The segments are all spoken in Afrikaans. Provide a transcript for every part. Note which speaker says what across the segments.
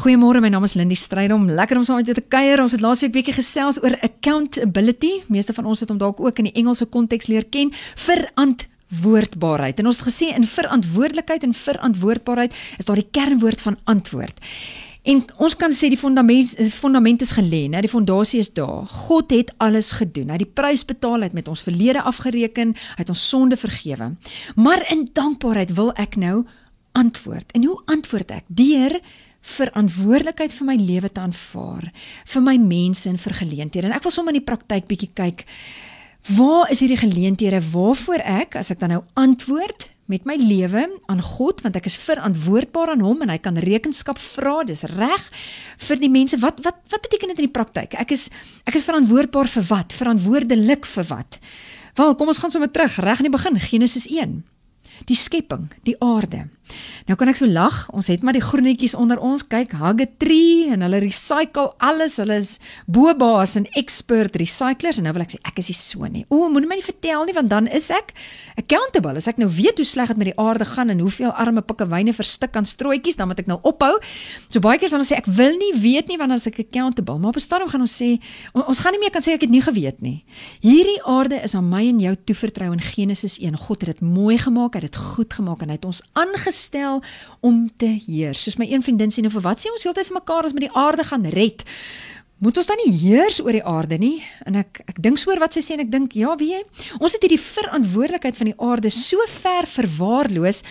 Speaker 1: Goeiemôre, my naam is Lindie Strydom. Lekker om saam met jou te kuier. Ons het laasweek bietjie gesels oor accountability. Meeste van ons het hom dalk ook in die Engelse konteks leer ken. Verantwoordbaarheid. En ons het gesê in verantwoordelikheid en verantwoordbaarheid is daar die kernwoord van antwoord. En ons kan sê die fundament fundament is gelê, né? Die fondasie is daar. God het alles gedoen. Hy het die prys betaal, hy het met ons verlede afgereken, hy het ons sonde vergewe. Maar in dankbaarheid wil ek nou antwoord. En hoe antwoord ek? Deur verantwoordelikheid vir my lewe te aanvaar, vir my mense en vir geleenthede. En ek wil sommer in die praktyk bietjie kyk waar is hierdie geleenthede? Waarvoor ek as ek dan nou antwoord met my lewe aan God want ek is verantwoordbaar aan hom en hy kan rekenskap vra dis reg vir die mense wat wat wat beteken dit in die praktyk? Ek is ek is verantwoordbaar vir wat? Verantwoordelik vir wat? Wel kom ons gaan sommer terug reg in die begin Genesis 1 die skepping die aarde Nou kan ek so lag. Ons het maar die groenetjies onder ons. Kyk, Hugget Tree en hulle recycle alles. Hulle is bobaas en expert recyclers en nou wil ek sê ek is nie so nie. O, moenie my nie vertel nie want dan is ek accountable. As ek nou weet hoe sleg dit met die aarde gaan en hoeveel arme pikkewyne verstik aan strooitjies, dan moet ek nou ophou. So baie keer dan sê ek wil nie weet nie wanneer as ek accountable. Maar op 'n stadium gaan ons sê ons gaan nie meer kan sê ek het nie geweet nie. Hierdie aarde is aan my en jou toevertrou in Genesis 1. God het dit mooi gemaak, hy het dit goed gemaak en hy het ons aangestel gestel om te heers. Soos my een vriendin sê nou vir wat sê ons heeltyd vir mekaar as met die aarde gaan red? Moet ons dan nie heers oor die aarde nie? En ek ek dink so oor wat sy sê en ek dink ja, wie jy? Ons het hierdie verantwoordelikheid van die aarde so ver verwaarloos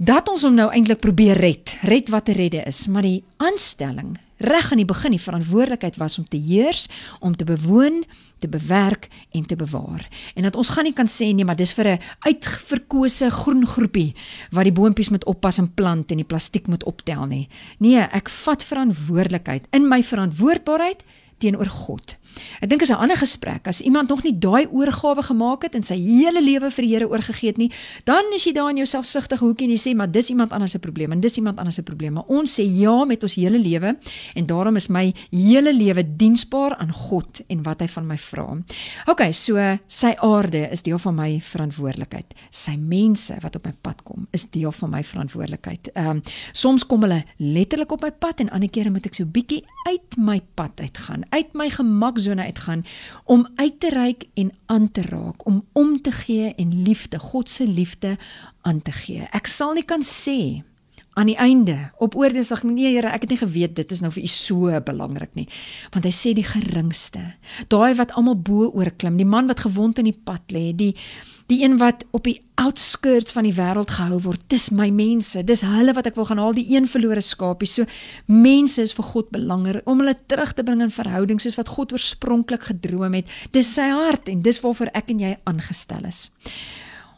Speaker 1: dat ons hom nou eintlik probeer red. Red wat te redde is, maar die aanstelling reg aan die begin die verantwoordelikheid was om te heers, om te bewoon, te bewerk en te bewaar. En dat ons gaan nie kan sê nee, maar dis vir 'n uitverkose groen groepie wat die boontjies moet oppas en plant en die plastiek moet optel nie. Nee, ek vat verantwoordelikheid in my verantwoordbaarheid teenoor God. Ek dink is 'n ander gesprek as iemand nog nie daai oorgawe gemaak het en sy hele lewe vir die Here oorgegee het nie, dan is jy daar in jou selfsugtige hoekie en jy sê maar dis iemand anders se probleem en dis iemand anders se probleem. Maar ons sê ja met ons hele lewe en daarom is my hele lewe diensbaar aan God en wat hy van my vra. OK, so sy aarde is deel van my verantwoordelikheid. Sy mense wat op my pad kom, is deel van my verantwoordelikheid. Ehm um, soms kom hulle letterlik op my pad en ander kere moet ek so bietjie uit my pad uitgaan, uit my gemak komfortsone uitgaan om uit te reik en aan te raak, om om te gee en liefde, God se liefde aan te gee. Ek sal nie kan sê aan die einde op oordeelsdag nee Here, ek het nie geweet dit is nou vir u so belangrik nie. Want hy sê die geringste, daai wat almal bo oor klim, die man wat gewond in die pad lê, die die een wat op die outskirts van die wêreld gehou word. Dis my mense. Dis hulle wat ek wil gaan haal, die een verlore skapie. So mense is vir God belangrik om hulle terug te bring in verhouding soos wat God oorspronklik gedroom het. Dis sy hart en dis waarvoor ek en jy aangestel is.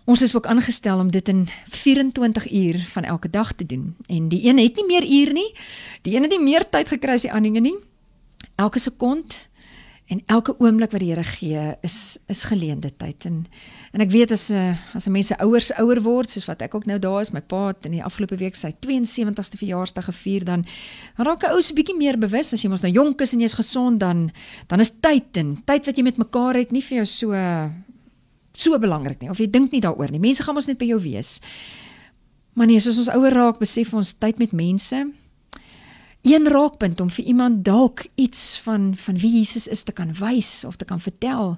Speaker 1: Ons is ook aangestel om dit in 24 uur van elke dag te doen. En die een het nie meer uur nie. Die een het nie meer tyd gekry as die ander nie. Elke sekond en elke oomblik wat die Here gee is is geleende tyd en en ek weet as 'n uh, as 'n mense ouers ouer word soos wat ek ook nou daar is my pa het in die afgelope week sy 72ste verjaarsdag gevier dan raak 'n ou se bietjie meer bewus as jy mos nou jonk is en jy's gesond dan dan is tyd en tyd wat jy met mekaar het nie vir jou so so belangrik nie of jy dink nie daaroor nie. Mense gaan mos net by jou wees. Maar nee soos ons ouer raak besef ons tyd met mense. Een raakpunt om vir iemand dalk iets van van wie Jesus is te kan wys of te kan vertel.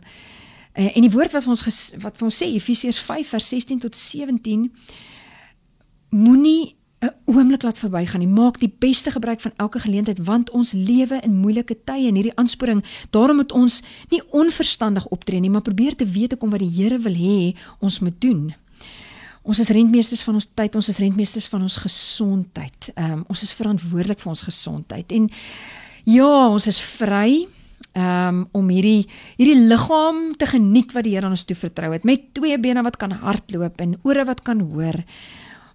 Speaker 1: Uh, en die woord wat ons ges, wat vir ons sê Efesiërs 5 vers 16 tot 17 moenie 'n oomblik laat verbygaan nie. Maak die beste gebruik van elke geleentheid want ons lewe in moeilike tye en hierdie aansporing, daarom moet ons nie onverstandig optree nie, maar probeer te weet kom wat die Here wil hê ons moet doen. Ons is rentmeesters van ons tyd, ons is rentmeesters van ons gesondheid. Ehm um, ons is verantwoordelik vir ons gesondheid. En ja, ons is vry ehm um, om hierdie hierdie liggaam te geniet wat die Here aan ons toe vertrou het met twee bene wat kan hardloop en ore wat kan hoor.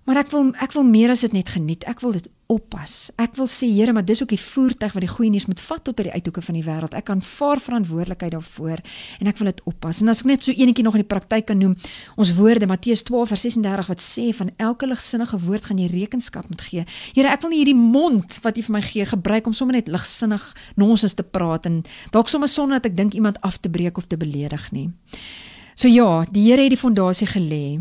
Speaker 1: Maar ek wil ek wil meer as dit net geniet. Ek wil dit oppas. Ek wil sê Here, maar dis ook die voertuig wat die goeie nuus moet vat tot by die uithoeke van die wêreld. Ek kan vaar verantwoordelikheid daarvoor en ek wil dit oppas. En as ek net so eenetjie nog in die praktyk kan noem, ons woorde Matteus 12:36 wat sê van elke ligsinnige woord gaan jy rekenskap moet gee. Here, ek wil nie hierdie mond wat U vir my gee gebruik om sommer net ligsinnig nonsens te praat en dalk sommer sonder dat ek dink iemand af te breek of te beledig nie. So ja, die Here het die fondasie gelê.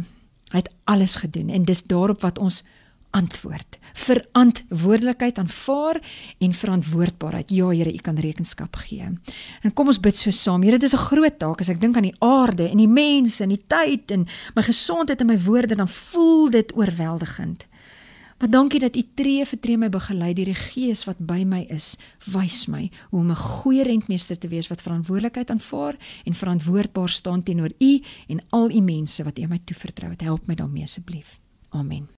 Speaker 1: Hy het alles gedoen en dis daarop wat ons antwoord. Verantwoordelikheid aanvaar en verantwoordbaarheid. Ja, Here, U kan rekenskap gee. En kom ons bid so saam. Here, dit is 'n groot taak as ek dink aan die aarde en die mense en die tyd en my gesondheid en my woorde, dan voel dit oorweldigend. Maar dankie dat U tree vir tree my begelei deur die Gees wat by my is. Wys my hoe om 'n goeie rentmeester te wees wat verantwoordelikheid aanvaar en verantwoordbaar staan teenoor U en al U mense wat U my toevertrou het. Help my daarmee asseblief. Amen.